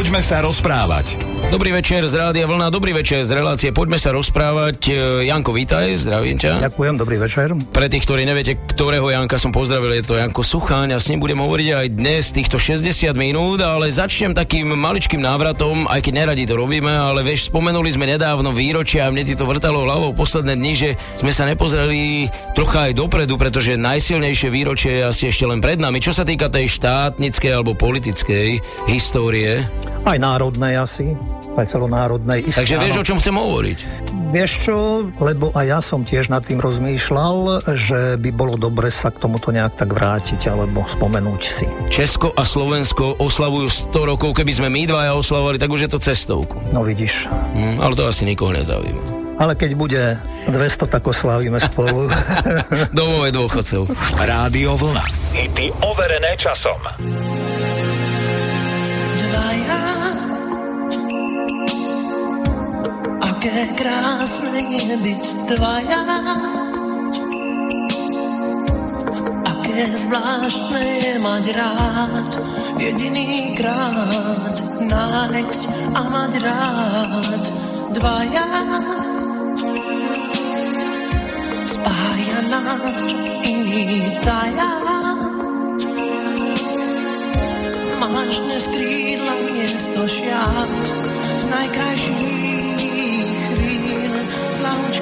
Poďme sa rozprávať. Dobrý večer z Rádia Vlna, dobrý večer z relácie. Poďme sa rozprávať. E, Janko, vítaj, zdravím ťa. Ďakujem, dobrý večer. Pre tých, ktorí neviete, ktorého Janka som pozdravil, je to Janko Sucháň a s ním budem hovoriť aj dnes týchto 60 minút, ale začnem takým maličkým návratom, aj keď neradi to robíme, ale vieš, spomenuli sme nedávno výročia a mne ti to vrtalo hlavou posledné dni, že sme sa nepozreli trocha aj dopredu, pretože najsilnejšie výročie je asi ešte len pred nami. Čo sa týka tej štátnickej alebo politickej histórie? Aj národnej asi aj celonárodnej. Isté, Takže vieš, o čom chcem hovoriť? Vieš čo, lebo aj ja som tiež nad tým rozmýšľal, že by bolo dobre sa k tomuto nejak tak vrátiť alebo spomenúť si. Česko a Slovensko oslavujú 100 rokov, keby sme my dvaja oslavovali, tak už je to cestovku. No vidíš. Hm, ale to asi nikoho nezaujíma. Ale keď bude 200, tak oslavíme spolu. Domové dôchodcov. Rádio Vlna. Hity overené časom. Aké krásne je byť dvaja. Aké zvláštne je mať rád, jediný krát nájsť a mať rád dvaja. Spája nás, iný taja. Máš dnes krídla miesto šiat z najkrajších slouch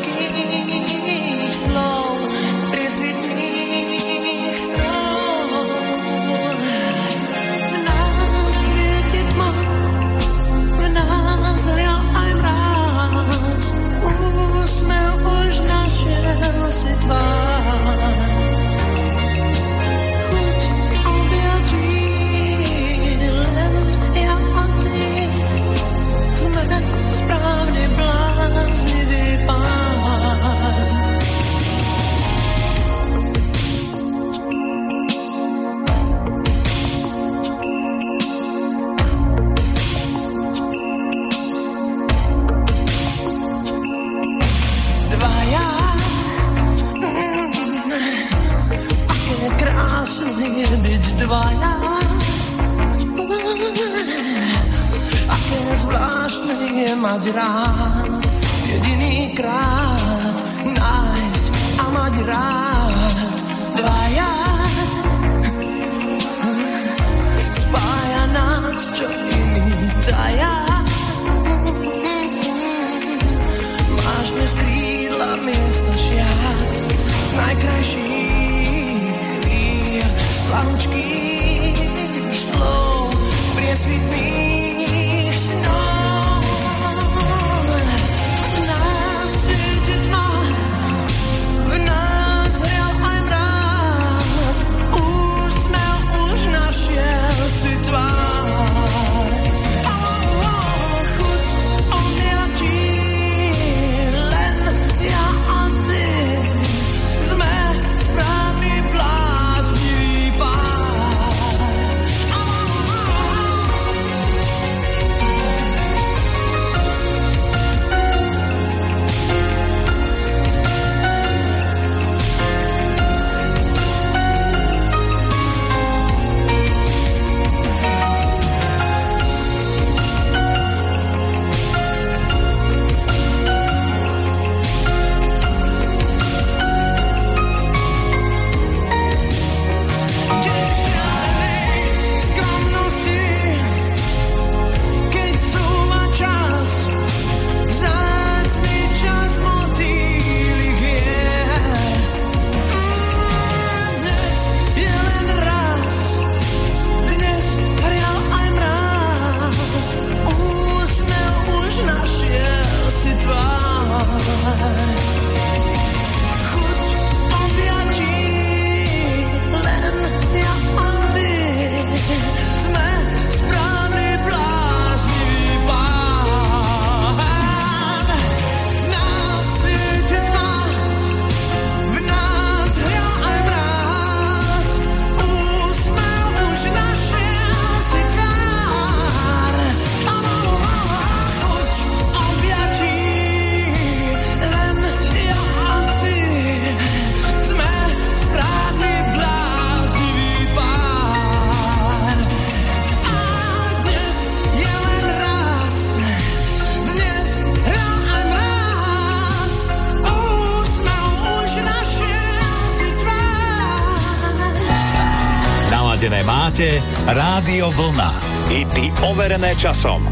Počúvate Rádio Vlna. Hity overené časom.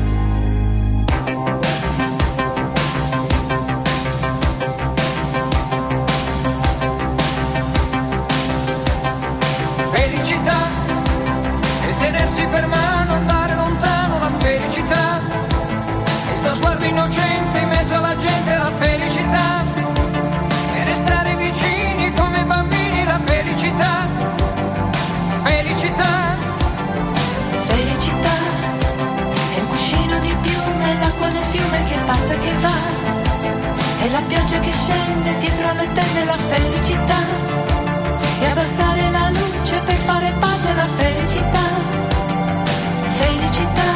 felicità e tenersi per mano, andare lontano la felicità. Il tuo sguardo innocente in mezzo alla gente la felicità. E restare vicini come bambini la felicità. Felicità. Passa che va. E la pioggia che scende dietro alle tende la felicità. E abbassare la luce per fare pace alla. Felicità. Felicità.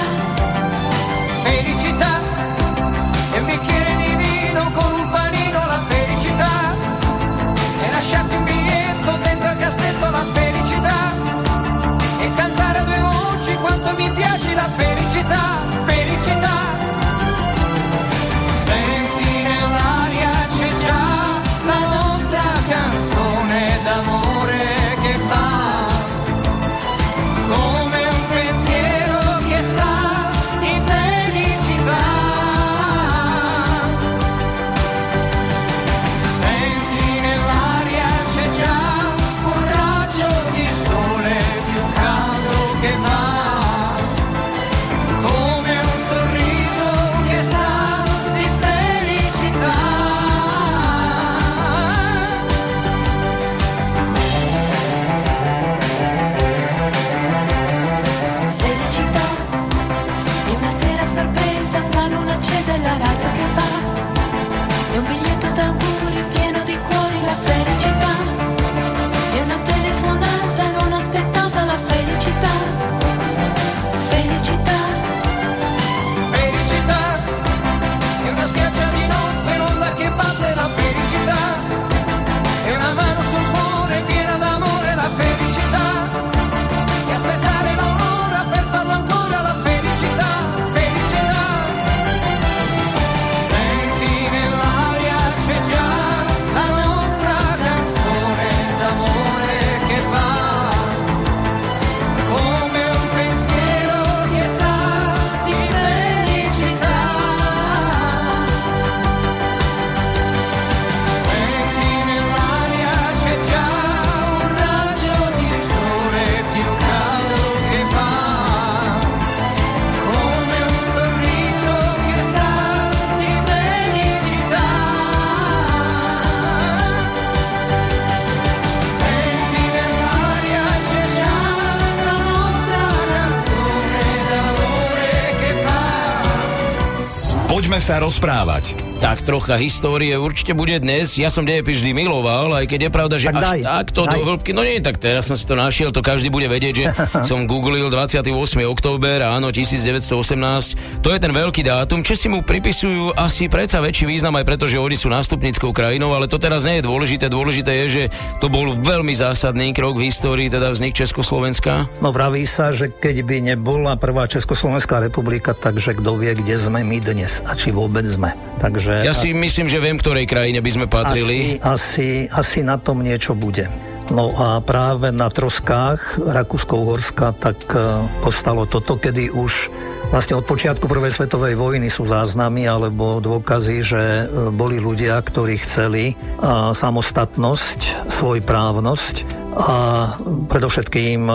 Sa rozprávať. Tak trocha histórie určite bude dnes. Ja som dejepis vždy miloval, aj keď je pravda, že Tak až daj, takto do daj. hĺbky. No nie, tak teraz som si to našiel, to každý bude vedieť, že som googlil 28. október, áno, 1918. To je ten veľký dátum. Česi mu pripisujú asi predsa väčší význam aj preto, že oni sú nástupnickou krajinou, ale to teraz nie je dôležité. Dôležité je, že to bol veľmi zásadný krok v histórii, teda vznik Československa. No vraví sa, že keď by nebola prvá Československá republika, takže kto vie, kde sme my dnes a či vôbec sme. Takže Ja si myslím, že viem, ktorej krajine by sme patrili. Asi, asi, asi na tom niečo bude. No a práve na troskách Rakúsko-Uhorska tak e, postalo toto, kedy už vlastne od počiatku Prvej svetovej vojny sú záznamy alebo dôkazy, že e, boli ľudia, ktorí chceli a, samostatnosť, svojprávnosť a predovšetkým e,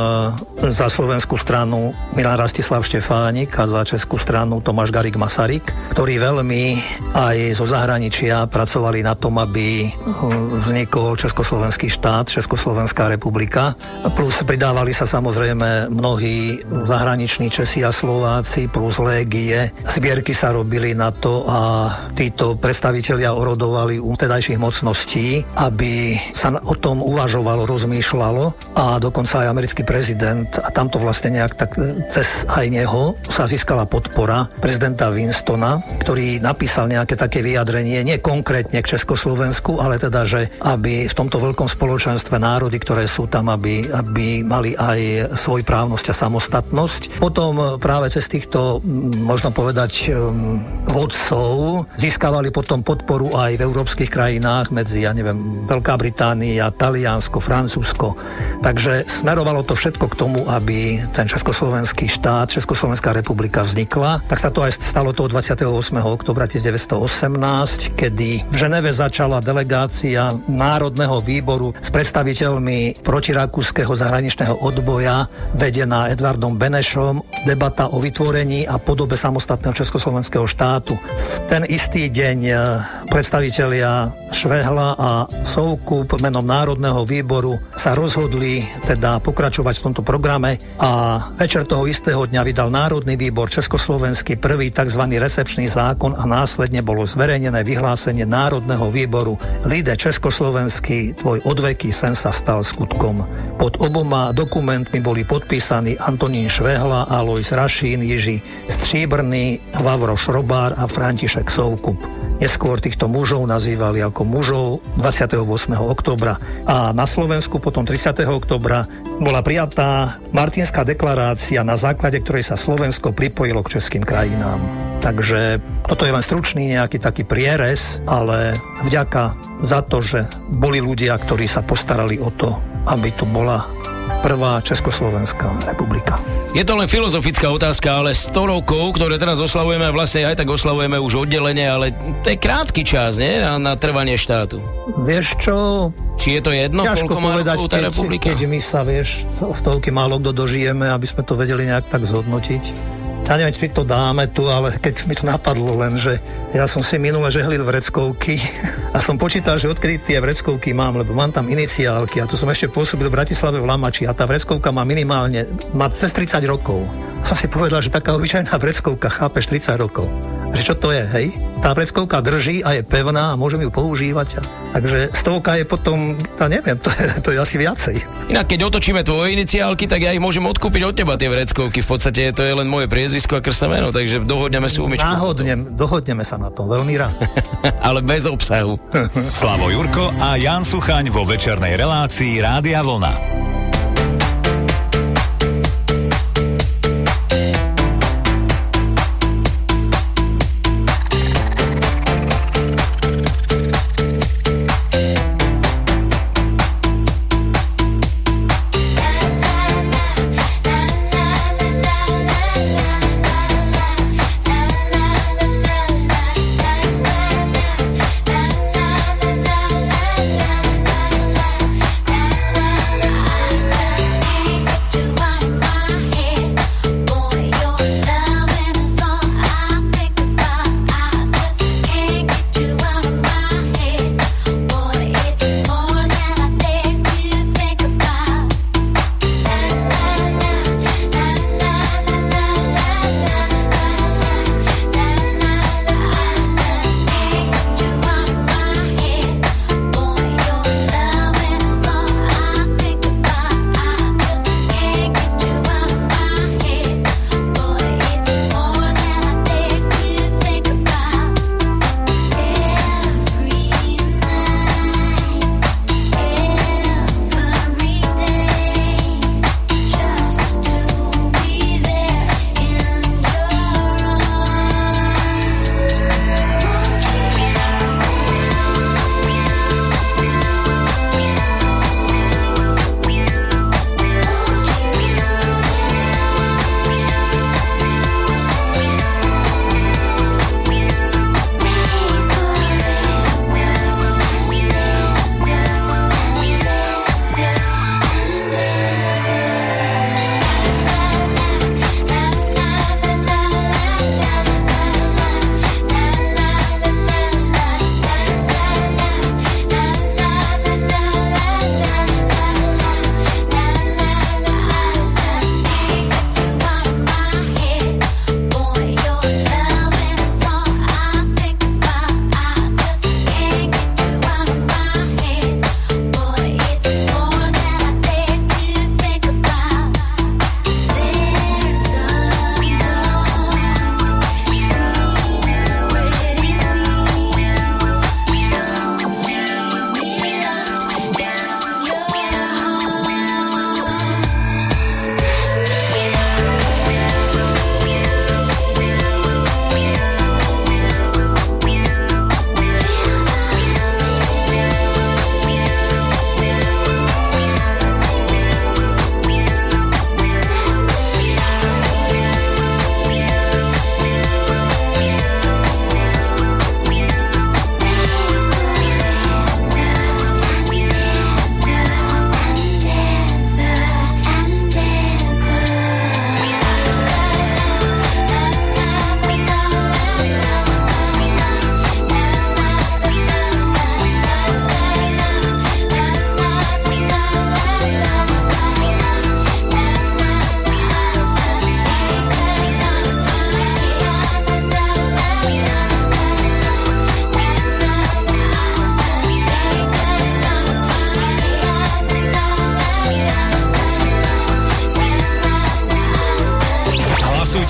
za slovenskú stranu Milan Rastislav Štefánik a za českú stranu Tomáš Garik Masaryk, ktorí veľmi aj zo zahraničia pracovali na tom, aby e, vznikol Československý štát, Československá republika. Plus pridávali sa samozrejme mnohí zahraniční Česi a Slováci, plus légie. Zbierky sa robili na to a títo predstavitelia orodovali u tedajších mocností, aby sa o tom uvažovalo, rozmýšľalo a dokonca aj americký prezident a tamto vlastne nejak tak e, cez aj neho sa získala podpora prezidenta Winstona, ktorý napísal nejaké také vyjadrenie, nie konkrétne k Československu, ale teda, že aby v tomto veľkom spoločenstve národy, ktoré sú tam, aby, aby mali aj svojprávnosť a samostatnosť. Potom e, práve cez týchto, možno povedať, um, vodcov získavali potom podporu aj v európskych krajinách medzi, ja neviem, Veľká Británia, Taliansko, Francúzsko, Rakúsko. Takže smerovalo to všetko k tomu, aby ten Československý štát, Československá republika vznikla. Tak sa to aj stalo toho 28. oktobra 1918, kedy v Ženeve začala delegácia Národného výboru s predstaviteľmi protirakúskeho zahraničného odboja vedená Edvardom Benešom, debata o vytvorení a podobe samostatného Československého štátu. V ten istý deň eh, predstavitelia Švehla a Soukup menom Národného výboru sa rozhodli teda pokračovať v tomto programe a večer toho istého dňa vydal Národný výbor Československý prvý tzv. recepčný zákon a následne bolo zverejnené vyhlásenie Národného výboru Lide Československý, tvoj odveký sen sa stal skutkom. Pod oboma dokumentmi boli podpísaní Antonín Švehla, Alois Rašín, Jiži Stříbrný, Vavro Šrobár a František Soukup. Neskôr týchto mužov nazývali ako mužov 28. oktobra. A na Slovensku potom 30. oktobra bola prijatá Martinská deklarácia, na základe ktorej sa Slovensko pripojilo k českým krajinám. Takže toto je len stručný nejaký taký prierez, ale vďaka za to, že boli ľudia, ktorí sa postarali o to, aby tu bola prvá Československá republika. Je to len filozofická otázka, ale 100 rokov, ktoré teraz oslavujeme, vlastne aj tak oslavujeme už oddelenie, ale to je krátky čas, nie? Na, na trvanie štátu. Vieš čo? Či je to jedno, Ťažko koľko má povedať, rokov tá keď, republika? keď my sa, vieš, stovky málo kto dožijeme, aby sme to vedeli nejak tak zhodnotiť. Ja neviem, či to dáme tu, ale keď mi to napadlo len, že ja som si minule žehlil vreckovky a som počítal, že odkedy tie vreckovky mám, lebo mám tam iniciálky a tu som ešte pôsobil v Bratislave v Lamači a tá vreckovka má minimálne, má cez 30 rokov. Som si povedal, že taká obyčajná vreckovka, chápeš, 30 rokov. Že čo to je, hej? Tá vreckovka drží a je pevná a môžem ju používať. A, takže stovka je potom, ja neviem, to je, to je asi viacej. Inak keď otočíme tvoje iniciálky, tak ja ich môžem odkúpiť od teba tie vreckovky. V podstate to je len moje priezvisko a krstné meno, takže dohodneme si umičku. Náhodne, dohodneme sa na tom, veľmi rád. ale bez obsahu. Slavo Jurko a Jan Suchaň vo večernej relácii Rádia Vlna.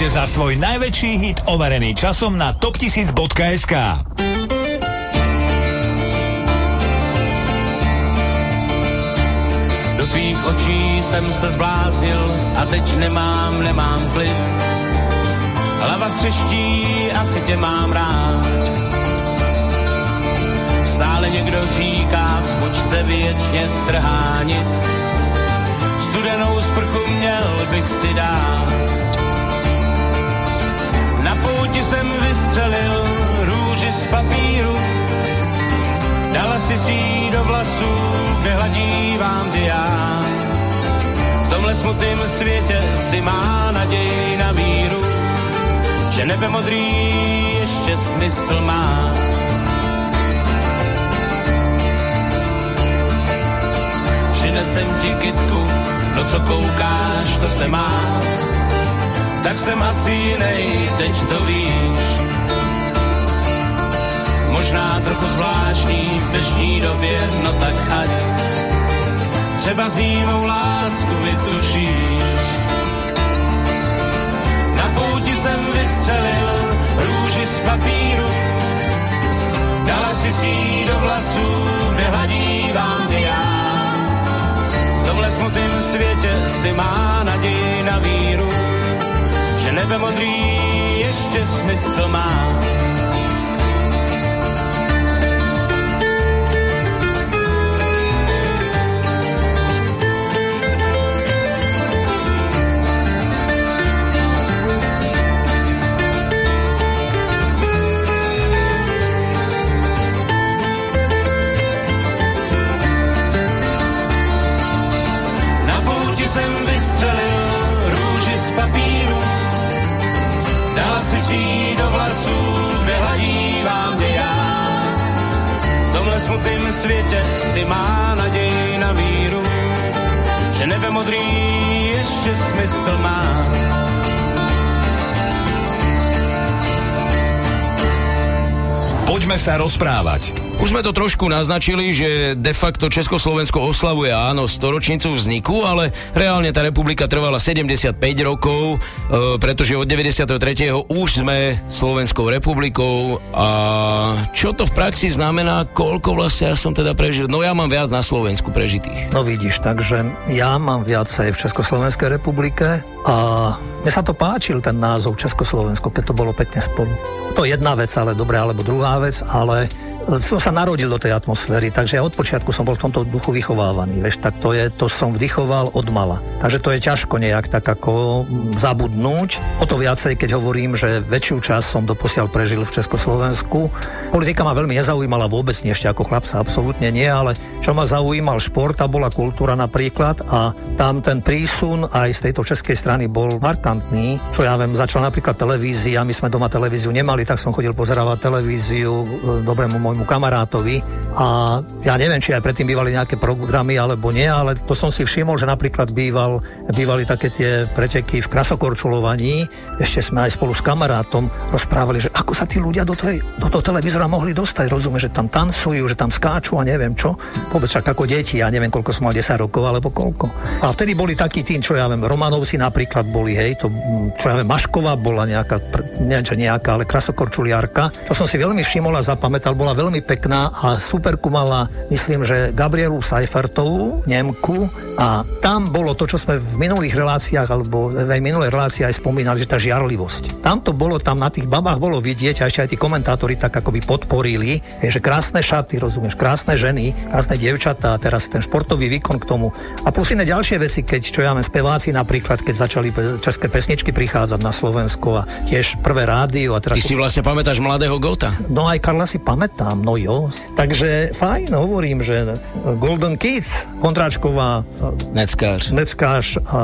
Za svoj najväčší hit overený časom na top1000.sk. Do tvých očí jsem se zbláznil a teď nemám, nemám klid. Hlava třeští, asi tě mám rád. Stále někdo říká, vzbuď se věčně trhánit. Studenou sprchu měl bych si dát. Z papíru, dala si si do vlasů, kde ty já. V tomhle smutném světě si má naději na víru, že nebe modrý ještě smysl má. Přinesem ti kytku, no co koukáš, to se má. Tak jsem asi jinej, teď to víš. Možná trochu zvláštní v dnešní době, no tak ať. Třeba s mou lásku vytušíš. Na pouti jsem vystřelil růži z papíru. Dala si si do vlasů, kde hladí vám ty já. V tomhle smutném světě si má naději na víru, že nebe modrý ještě smysl má. Sa rozprávať. Už sme to trošku naznačili, že de facto Československo oslavuje áno storočnicu vzniku, ale reálne tá republika trvala 75 rokov, e, pretože od 93. už sme Slovenskou republikou a čo to v praxi znamená, koľko vlastne ja som teda prežil? No ja mám viac na Slovensku prežitých. No vidíš, takže ja mám viacej v Československej republike a mne sa to páčil ten názov Československo, keď to bolo pekne spolu. To je jedna vec, ale dobré, alebo druhá vec, ale som sa narodil do tej atmosféry, takže ja od počiatku som bol v tomto duchu vychovávaný, vieš, tak to je, to som vdychoval od mala. Takže to je ťažko nejak tak ako zabudnúť. O to viacej, keď hovorím, že väčšiu časť som doposiaľ prežil v Československu. Politika ma veľmi nezaujímala vôbec, nie ešte ako chlapca, absolútne nie, ale čo ma zaujímal šport a bola kultúra napríklad a tam ten prísun aj z tejto českej strany bol markantný. Čo ja viem, začal napríklad televízia, my sme doma televíziu nemali, tak som chodil pozerávať televíziu e, dobrému môjmu kamarátovi a ja neviem, či aj predtým bývali nejaké programy alebo nie, ale to som si všimol, že napríklad býval, bývali také tie preteky v krasokorčulovaní, ešte sme aj spolu s kamarátom rozprávali, že ako sa tí ľudia do, tej, do toho televízora mohli dostať, rozumieš, že tam tancujú, že tam skáču a neviem čo. Vôbec však ako deti, ja neviem, koľko som mal 10 rokov alebo koľko. A vtedy boli takí tí, čo ja viem, Romanovci napríklad boli, hej, to, čo ja viem, Mašková bola nejaká, neviem, čo nejaká, ale krasokorčuliarka. To som si veľmi všimol a zapamätal, bola veľmi pekná a superku mala, myslím, že Gabrielu Seifertovú, Nemku, a tam bolo to, čo sme v minulých reláciách, alebo aj minulej relácii aj spomínali, že tá žiarlivosť. Tam to bolo, tam na tých babách bolo vidieť, a ešte aj tí komentátori tak akoby podporili, že krásne šaty, rozumieš, krásne ženy, krásne dievčatá, a teraz ten športový výkon k tomu. A plus iné ďalšie veci, keď, čo ja viem, speváci napríklad, keď začali české pesničky prichádzať na Slovensko a tiež prvé rádio. A teraz... Ty si vlastne pamätáš mladého Gota? No aj Karla si pamätám, no jo. Takže fajn, hovorím, že Golden Kids, Kondráčková, Neckář. Neckář a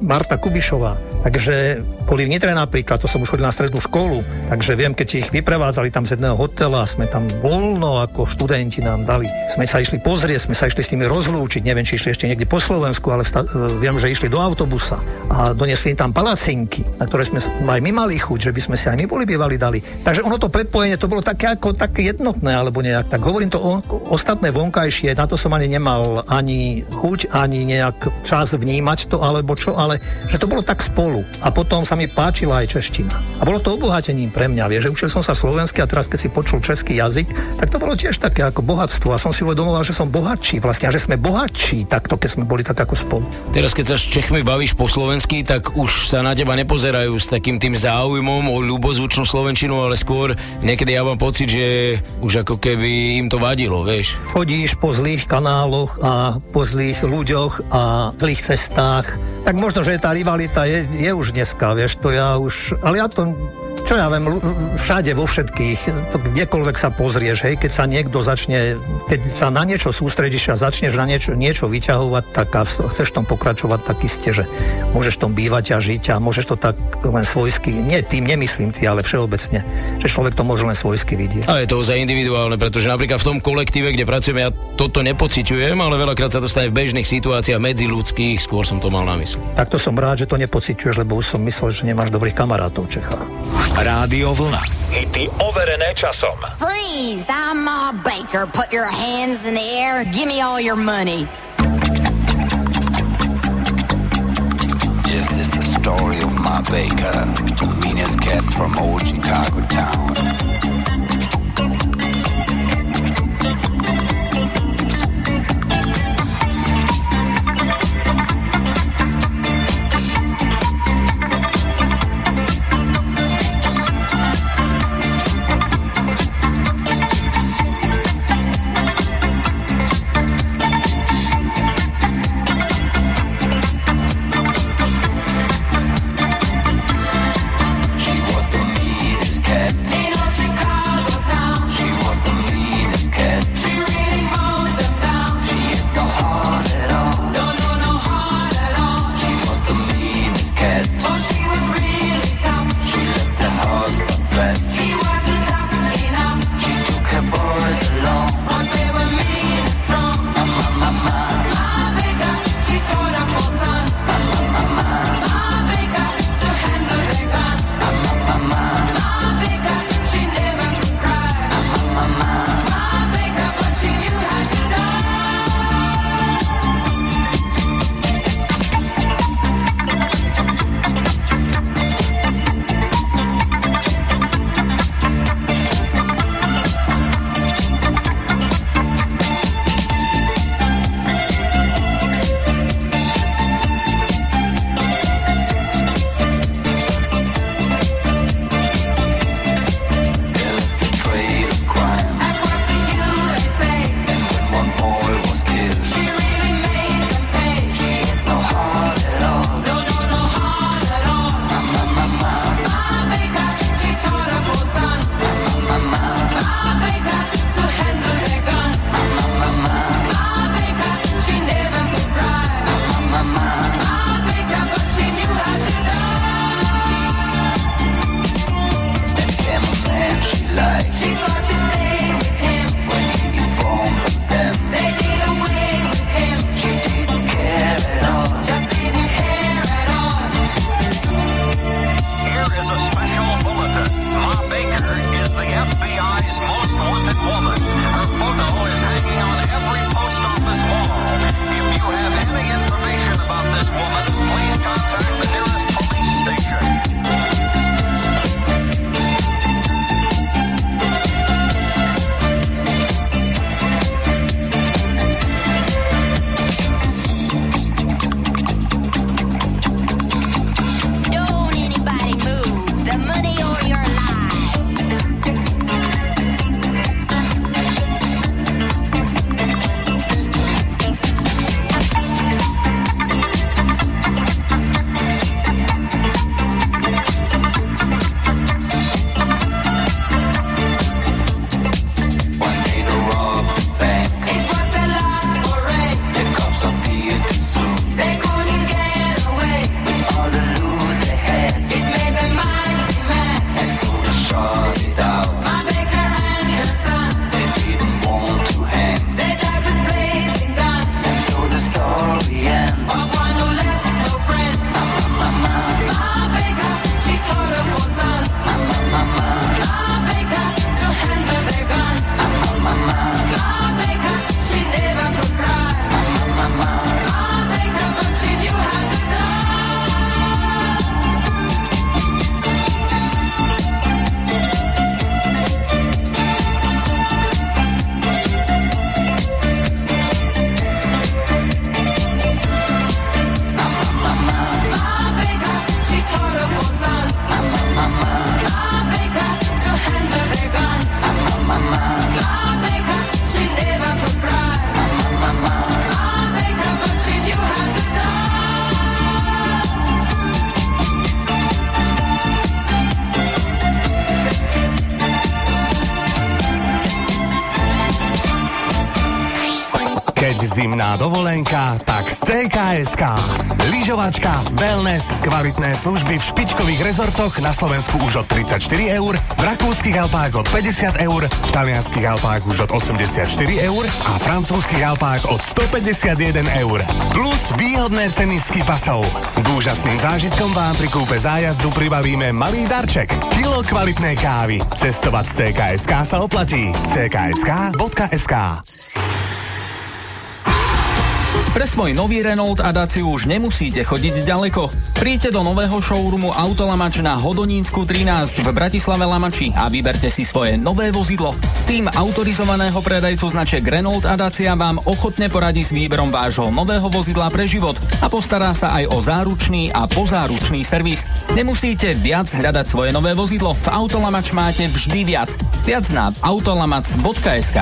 Marta Kubišová. Takže boli v Nitre napríklad, to som už chodil na strednú školu, takže viem, keď ich vyprevádzali tam z jedného hotela, sme tam voľno ako študenti nám dali. Sme sa išli pozrieť, sme sa išli s nimi rozlúčiť, neviem, či išli ešte niekde po Slovensku, ale sta- viem, že išli do autobusa a doniesli im tam palacinky, na ktoré sme aj my mali chuť, že by sme si aj my boli bývali dali. Takže ono to prepojenie, to bolo také ako také jednotné, alebo nejak tak. Hovorím to o, ostatné vonkajšie, na to som ani nemal ani chuť, ani nejak čas vnímať to, alebo čo, ale že to bolo tak spolu. A potom sa mi páčila aj čeština. A bolo to obohatením pre mňa, vieš, že učil som sa slovensky a teraz keď si počul český jazyk, tak to bolo tiež také ako bohatstvo a som si uvedomoval, že som bohatší vlastne a že sme bohatší takto, keď sme boli tak ako spolu. Teraz, keď sa s Čechmi bavíš po slovensky, tak už sa na teba nepozerajú s takým tým záujmom o ľubozvučnú slovenčinu, ale skôr niekedy ja mám pocit, že už ako keby im to vadilo, vieš. Chodíš po zlých kanáloch a po zlých ľuďoch a zlých cestách, tak možno, že tá rivalita je, je už dneska, vieš, to ja už, ale ja to čo ja viem, všade, vo všetkých, to kdekoľvek sa pozrieš, hej, keď sa niekto začne, keď sa na niečo sústredíš a začneš na niečo, niečo vyťahovať, tak a chceš tom pokračovať, tak iste, že môžeš tom bývať a žiť a môžeš to tak len svojsky, nie tým nemyslím ty, ale všeobecne, že človek to môže len svojsky vidieť. A je to za individuálne, pretože napríklad v tom kolektíve, kde pracujeme, ja toto nepociťujem, ale veľakrát sa to stane v bežných situáciách medzi ľudských, skôr som to mal na mysli. Takto som rád, že to nepociťuješ, lebo už som myslel, že nemáš dobrých kamarátov v Čechách. Rádio Vlna. Hity overené časom. Freeze! I'm Ma Baker. Put your hands in the air. Give me all your money. This is the story of Ma Baker, the meanest cat from old Chicago town. Wellness, kvalitné služby v špičkových rezortoch na Slovensku už od 34 eur, v rakúskych Alpách od 50 eur, v talianských Alpách už od 84 eur a francúzskych Alpách od 151 eur. Plus výhodné ceny ski pasov. K úžasným zážitkom vám pri kúpe zájazdu pribavíme malý darček. Kilo kvalitnej kávy. Cestovať z CKSK sa oplatí. CKSK.sk Pre svoj nový Renault a Daciu už nemusíte chodiť ďaleko. Príďte do nového showroomu Autolamač na Hodonínsku 13 v Bratislave Lamači a vyberte si svoje nové vozidlo. Tým autorizovaného predajcu značiek Renault a Dacia vám ochotne poradí s výberom vášho nového vozidla pre život a postará sa aj o záručný a pozáručný servis. Nemusíte viac hľadať svoje nové vozidlo. V Autolamač máte vždy viac. Viac na autolamac.sk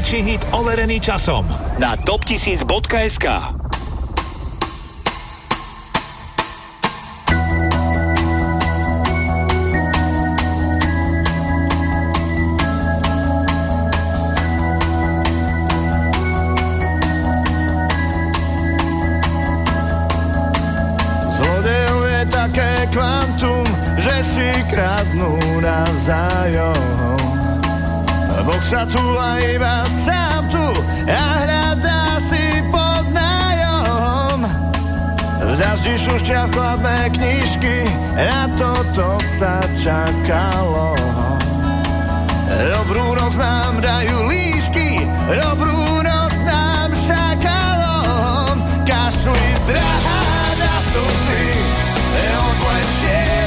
najväčší hit overený časom na top1000.sk. Zlodejov je také kvantum, že si kradnú navzájom. Sa túla iba sám tu a hľadá si pod nájom. V daždi šušťa chladné knižky, na toto sa čakalo. Dobrú noc nám dajú líšky, dobrú noc nám šakalom. Kašli drahá na slzy, odlečie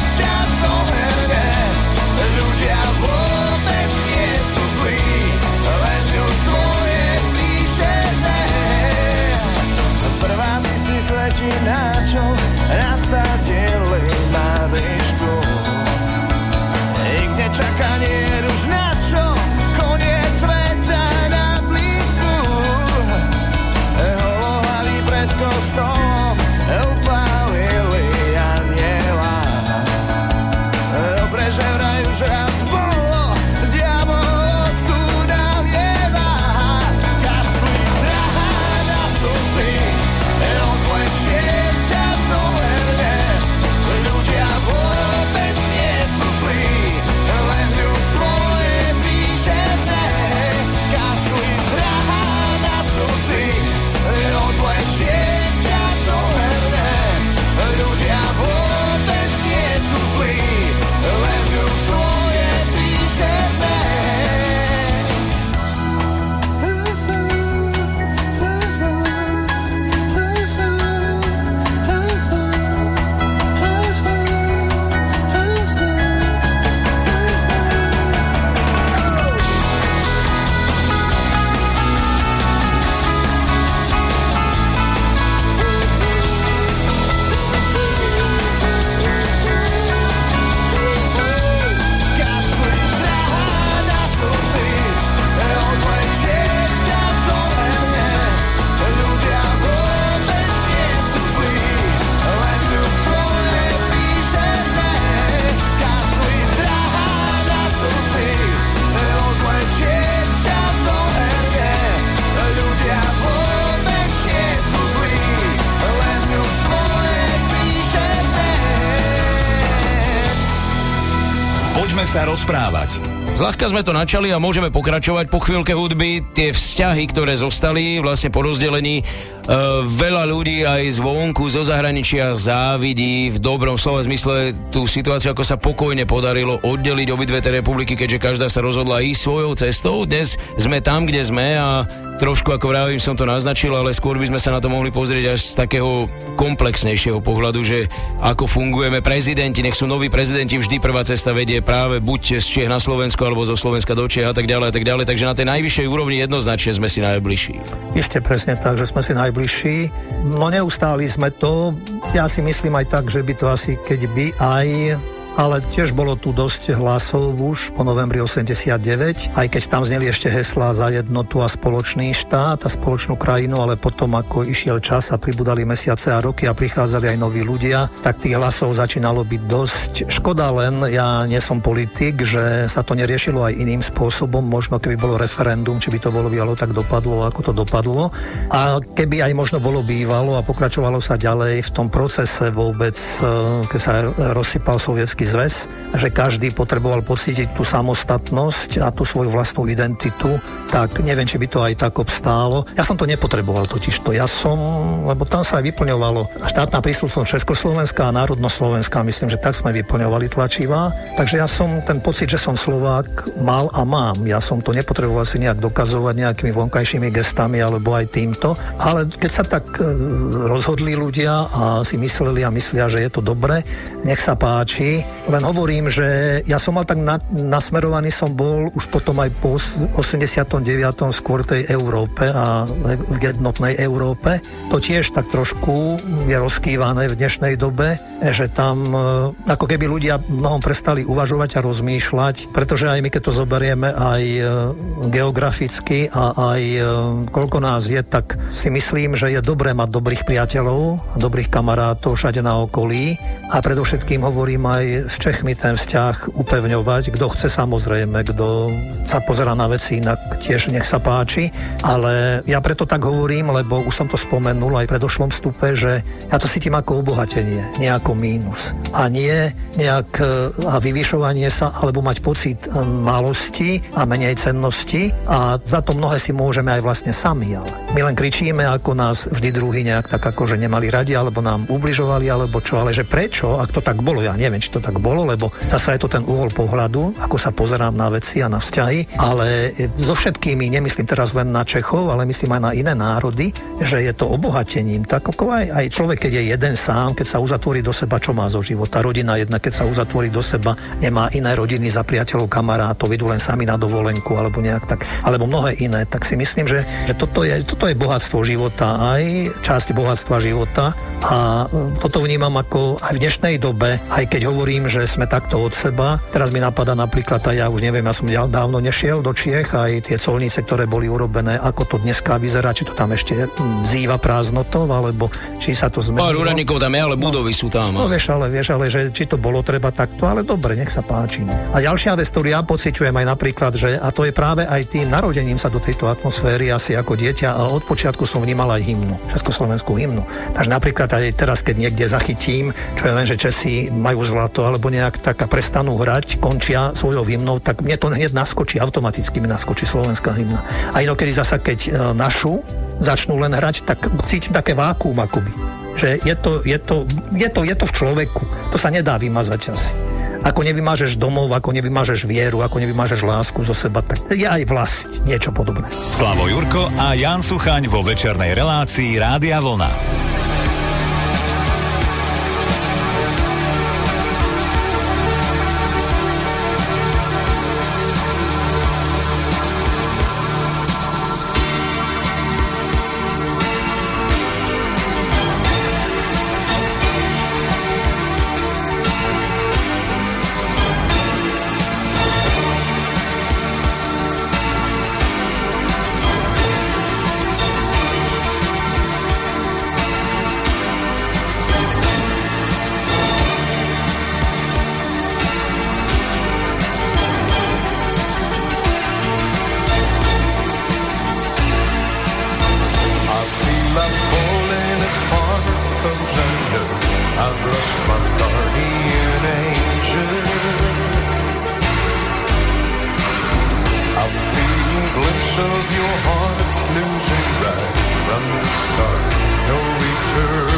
čo, nasadili na ríšku. Nik nečaká, nie už na čo, koniec sveta na blízku. Holohali pred kostolom, upálili aniela. Dobre, že vraj už raz bolo, sa rozprávať. Zľahka sme to načali a môžeme pokračovať po chvíľke hudby. Tie vzťahy, ktoré zostali vlastne po rozdelení, veľa ľudí aj zvonku, zo zahraničia závidí v dobrom slova zmysle tú situáciu, ako sa pokojne podarilo oddeliť obidve tie republiky, keďže každá sa rozhodla ísť svojou cestou. Dnes sme tam, kde sme a trošku, ako vravím, som to naznačil, ale skôr by sme sa na to mohli pozrieť až z takého komplexnejšieho pohľadu, že ako fungujeme prezidenti, nech sú noví prezidenti, vždy prvá cesta vedie práve buď z Čiech na Slovensko, alebo zo Slovenska do Čiech a tak ďalej a tak ďalej. Takže na tej najvyššej úrovni jednoznačne sme si najbližší. Isté presne tak, že sme si najbližší. No neustáli sme to. Ja si myslím aj tak, že by to asi keď by aj ale tiež bolo tu dosť hlasov už po novembri 89, aj keď tam zneli ešte heslá za jednotu a spoločný štát a spoločnú krajinu, ale potom ako išiel čas a pribudali mesiace a roky a prichádzali aj noví ľudia, tak tých hlasov začínalo byť dosť. Škoda len, ja nie som politik, že sa to neriešilo aj iným spôsobom, možno keby bolo referendum, či by to bolo bývalo tak dopadlo, ako to dopadlo. A keby aj možno bolo bývalo a pokračovalo sa ďalej v tom procese vôbec, eh, keď sa rozsypal sovietský zväz, že každý potreboval pocítiť tú samostatnosť a tú svoju vlastnú identitu, tak neviem, či by to aj tak obstálo. Ja som to nepotreboval totiž to. Ja som, lebo tam sa aj vyplňovalo štátna príslušnosť Československá a národnoslovenská, myslím, že tak sme vyplňovali tlačivá. Takže ja som ten pocit, že som Slovák, mal a mám. Ja som to nepotreboval si nejak dokazovať nejakými vonkajšími gestami alebo aj týmto. Ale keď sa tak e, rozhodli ľudia a si mysleli a myslia, že je to dobre, nech sa páči, Len hovorím, že ja som mal tak na, nasmerovaný som bol už potom aj po os- 89. skôr tej Európe a v jednotnej Európe. To tiež tak trošku je rozkývané v dnešnej dobe, že tam e, ako keby ľudia mnohom prestali uvažovať a rozmýšľať, pretože aj my keď to zoberieme aj e, geograficky a aj e, koľko nás je, tak si myslím, že je dobré mať dobrých priateľov a dobrých kamarátov všade na okolí a predovšetkým hovorím aj s Čechmi ten vzťah upevňovať, kto chce samozrejme, kto sa pozera na veci inak, tiež nech sa páči, ale ja preto tak hovorím, lebo už som to spomenul aj v predošlom vstupe, že ja to cítim ako obohatenie, nie ako mínus. A nie nejak e, a vyvyšovanie sa, alebo mať pocit e, malosti a menej cennosti. A za to mnohé si môžeme aj vlastne sami, ale my len kričíme, ako nás vždy druhý nejak tak ako, že nemali radi, alebo nám ubližovali, alebo čo, ale že prečo, ak to tak bolo, ja neviem, či to tak bolo, lebo zase je to ten uhol pohľadu, ako sa pozerám na veci a na vzťahy, ale so všetkými, nemyslím teraz len na Čechov, ale myslím aj na iné národy, že je to obohatením. Tak ako aj, aj človek, keď je jeden sám, keď sa uzatvorí do seba, čo má zo života. Rodina jedna, keď sa uzatvorí do seba, nemá iné rodiny za priateľov, kamarátov, idú len sami na dovolenku alebo nejak tak, alebo mnohé iné. Tak si myslím, že, že toto, je, toto je bohatstvo života, aj časť bohatstva života a toto vnímam ako aj v dnešnej dobe, aj keď hovorím, že sme takto od seba. Teraz mi napadá napríklad, aj ja už neviem, ja som dávno nešiel do Čiech, aj tie colnice, ktoré boli urobené, ako to dneska vyzerá, či to tam ešte zýva prázdnotov, alebo či sa to zmenilo. Ale úradníkov tam je, ale budovy sú tam. No vieš, ale vieš, ale že či to bolo treba takto, ale dobre, nech sa páči. A ďalšia vec, ktorú ja pociťujem aj napríklad, že a to je práve aj tým narodením sa do tejto atmosféry asi ako dieťa a od počiatku som vnímal aj hymnu, československú hymnu. Takže napríklad aj teraz, keď niekde zachytím, čo je len, že Česi majú zlato alebo nejak tak a prestanú hrať, končia svojou hymnou, tak mne to hneď naskočí, automaticky mi naskočí slovenská hymna. A inokedy zasa, keď e, našu začnú len hrať, tak cítim také vákuum akoby. Že je to, je, to, je, to, je to v človeku. To sa nedá vymazať asi. Ako nevymážeš domov, ako nevymážeš vieru, ako nevymážeš lásku zo seba, tak je aj vlast, niečo podobné. Slavo Jurko a Jan Suchaň vo večernej relácii Rádia Vlna. I'm falling apart I know I've lost my guardian angel. I feel a glimpse of your heart losing right from the start, no return.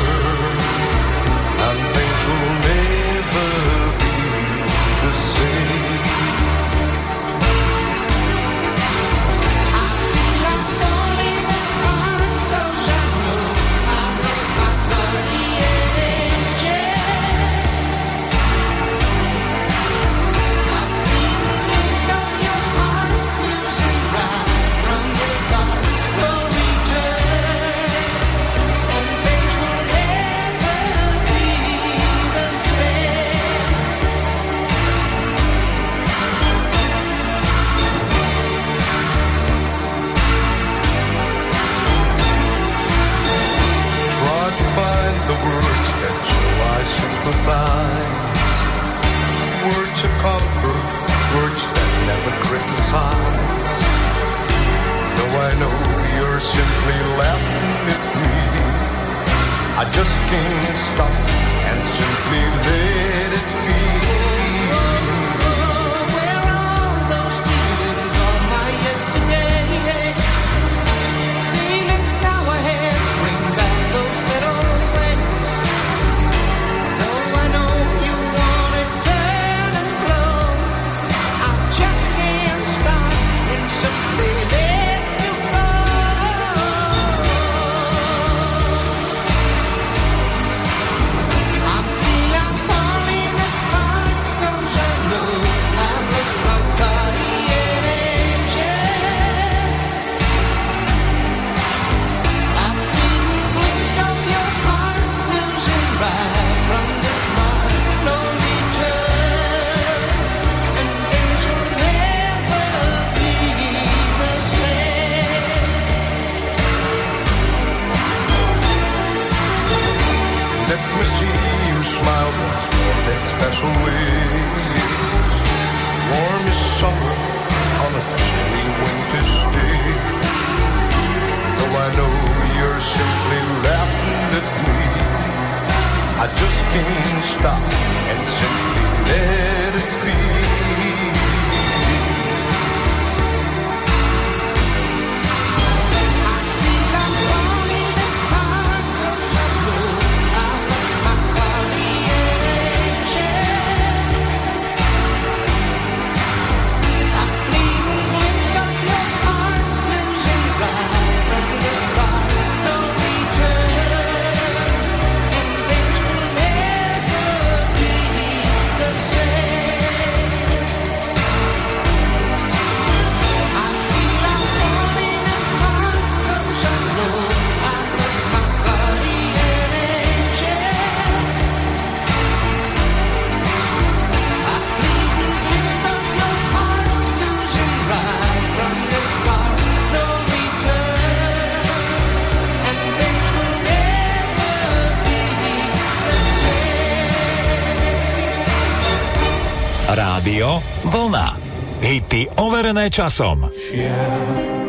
Overené časom. Šiel,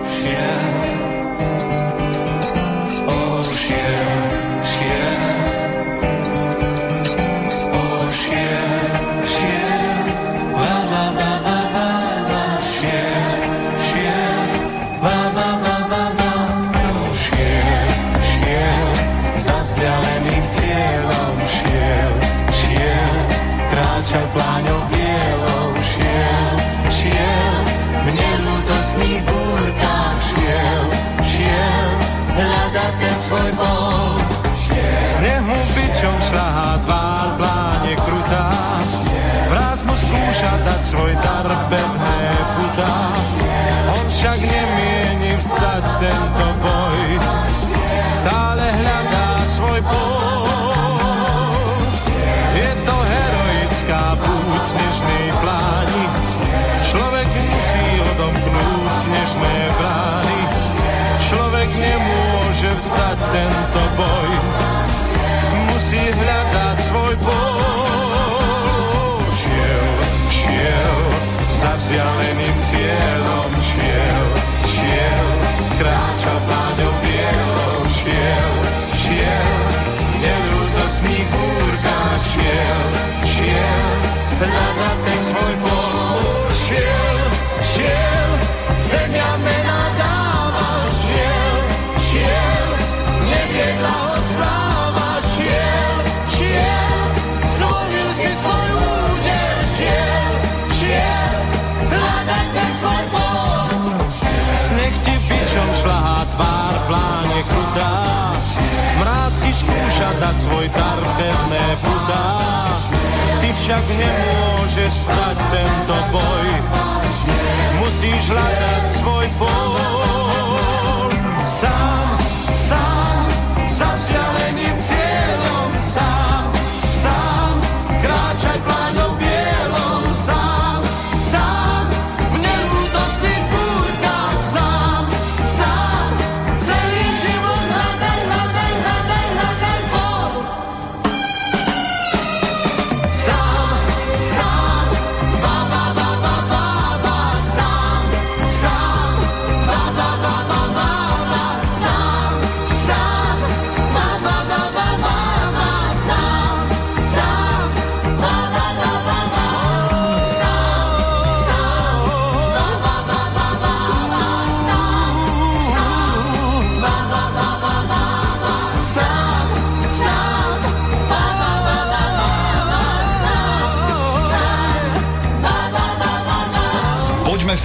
šiel, šiel, šiel, hľadať ten svoj bol. Sneh mu bičom šľahá tvár, pláne krutá, vraz mu skúša dať svoj dar pevné putá. On však nemieni vstať tento boj, stále hľadá svoj pol. Je to heroická púť snežnej pláni, nemôže vstať tento boj, musí hľadať svoj pol. Šiel, šiel, za vzdialeným cieľom šiel, šiel, kráča pláňou bielou, šiel, šiel, nelútostný búrka šiel, šiel, hľadať ten svoj pol. Šiel, šiel, zemia mena Sneh ti bičom šľahá tvár, pláne krutá, mráz ti skúša dať svoj dar, pevné putá. Ty však nemôžeš vstať tento boj, musíš hľadať svoj pol. Sám, sám, za vzdialeným cieľom, sám, sám, kráčaj pláňou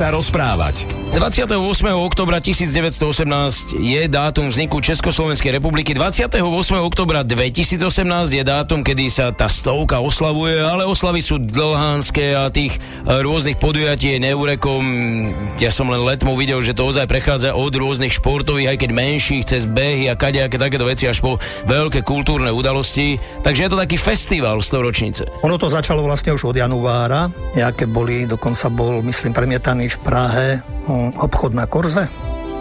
sa rozprávať. 28. oktobra 1918 je dátum vzniku Československej republiky. 28. oktobra 2018 je dátum, kedy sa tá stovka oslavuje, ale oslavy sú dlhánske a tých e, rôznych podujatí je neurekom. Ja som len letmo videl, že to ozaj prechádza od rôznych športových, aj keď menších, cez behy a kadejaké takéto veci až po veľké kultúrne udalosti. Takže je to taký festival storočnice. Ono to začalo vlastne už od januára, nejaké boli, dokonca bol, myslím, premietaný v Prahe obchod na Korze,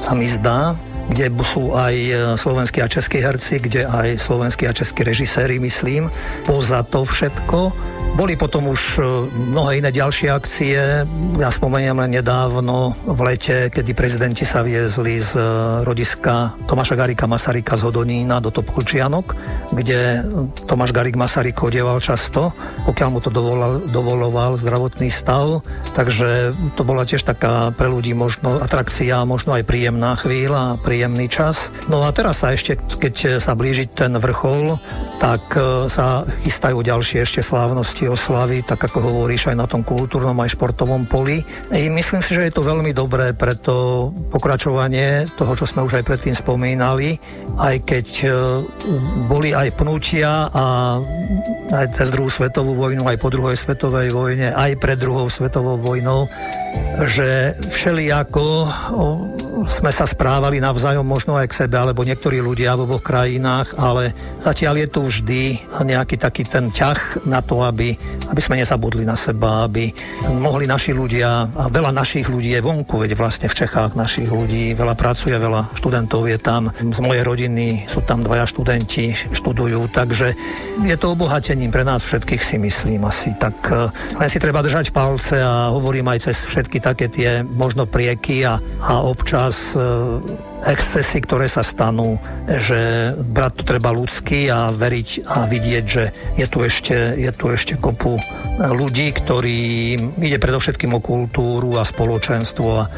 sa mi zdá, kde sú aj e, slovenskí a českí herci, kde aj slovenskí a českí režiséri, myslím. Poza to všetko Boli potom už e, mnohé iné ďalšie akcie. Ja spomeniem len nedávno v lete, kedy prezidenti sa viezli z e, rodiska Tomáša Garika Masarika z Hodonína do Topolčianok, kde Tomáš Garik Masaryk chodieval často, pokiaľ mu to dovolal, dovoloval zdravotný stav. Takže to bola tiež taká pre ľudí možno atrakcia, možno aj príjemná chvíľa, príjemný čas. No a teraz sa ešte, keď sa blíži ten vrchol, tak e, sa chystajú ďalšie ešte slávnosti oslavy, tak ako hovoríš aj na tom kultúrnom aj športovom poli. I myslím si, že je to veľmi dobré pre to pokračovanie toho, čo sme už aj predtým spomínali, aj keď e, boli aj pnutia a aj cez druhú svetovú vojnu, aj po druhej svetovej vojne, aj pred druhou svetovou vojnou, že všelijako sme sa správali navzájom možno aj k sebe, alebo niektorí ľudia v oboch krajinách, ale zatiaľ je tu vždy nejaký taký ten ťah na to, aby, aby sme nezabudli na seba, aby mohli naši ľudia, a veľa našich ľudí je vonku, veď vlastne v Čechách našich ľudí veľa pracuje, veľa študentov je tam, z mojej rodiny sú tam dvaja študenti, študujú, takže je to obohatením pre nás všetkých si myslím asi, tak eh, len si treba držať palce a hovorím aj cez všetky také tie možno prieky a, a občas e, excesy, ktoré sa stanú, že brať to treba ľudský a veriť a vidieť, že je tu ešte, je tu ešte kopu ľudí, ktorí ide predovšetkým o kultúru a spoločenstvo a e,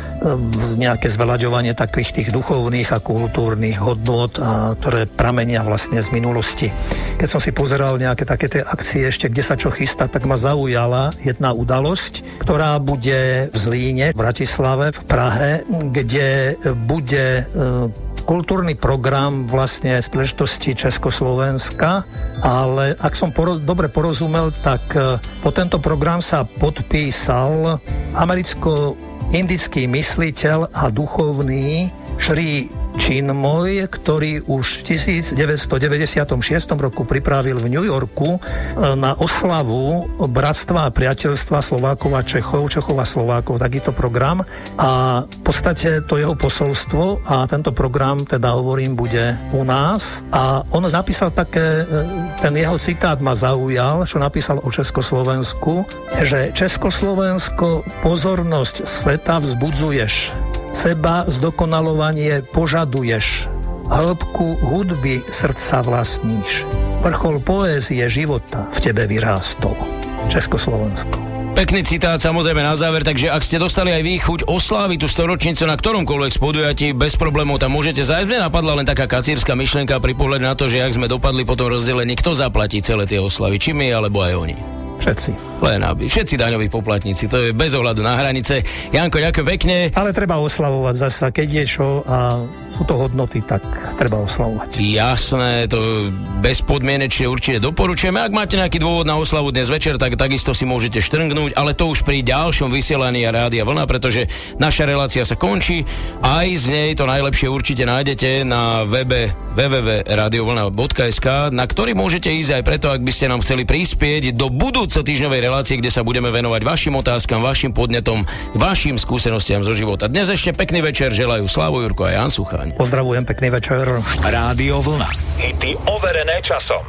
nejaké zveľaďovanie takých tých duchovných a kultúrnych hodnot, a, ktoré pramenia vlastne z minulosti. Keď som si pozeral nejaké také tie akcie ešte, kde sa čo chystá, tak ma zaujala jedna udalosť, ktorá bude v Zlíne, v Bratislave, v Prahe, kde bude e, kultúrny program vlastne z príležitosti Československa, ale ak som poro- dobre porozumel, tak e, po tento program sa podpísal americko-indický mysliteľ a duchovný Šri Chinmoy, ktorý už v 1996 roku pripravil v New Yorku e, na oslavu bratstva a priateľstva Slovákov a Čechov, Čechov a Slovákov, takýto program. A v podstate to jeho posolstvo a tento program, teda hovorím, bude u nás. A on zapísal také, e, ten jeho citát ma zaujal, čo napísal o Československu, že Československo pozornosť sveta vzbudzuješ seba zdokonalovanie požaduješ, hĺbku hudby srdca vlastníš. Vrchol poézie života v tebe vyrástol. Československo. Pekný citát samozrejme na záver, takže ak ste dostali aj vy chuť osláviť tú storočnicu na ktoromkoľvek spodujatí, bez problémov tam môžete zájsť. Mne napadla len taká kacírska myšlienka pri pohľade na to, že ak sme dopadli po tom rozdelení, kto zaplatí celé tie oslavy, či my alebo aj oni. Všetci. Len aby. Všetci daňoví poplatníci, to je bez ohľadu na hranice. Janko, ďakujem pekne. Ale treba oslavovať zasa, keď je čo a sú to hodnoty, tak treba oslavovať. Jasné, to bezpodmienečne určite doporučujeme. Ak máte nejaký dôvod na oslavu dnes večer, tak takisto si môžete štrngnúť, ale to už pri ďalšom vysielaní Rádia Vlna, pretože naša relácia sa končí. Aj z nej to najlepšie určite nájdete na webe www.radiovlna.sk, na ktorý môžete ísť aj preto, ak by ste nám chceli prispieť do budúco týždňovej relácie, kde sa budeme venovať vašim otázkam, vašim podnetom, vašim skúsenostiam zo života. Dnes ešte pekný večer želajú Slavo Jurko a Jan Suchaň. Pozdravujem, pekný večer. Rádio Vlna. Hity overené časom.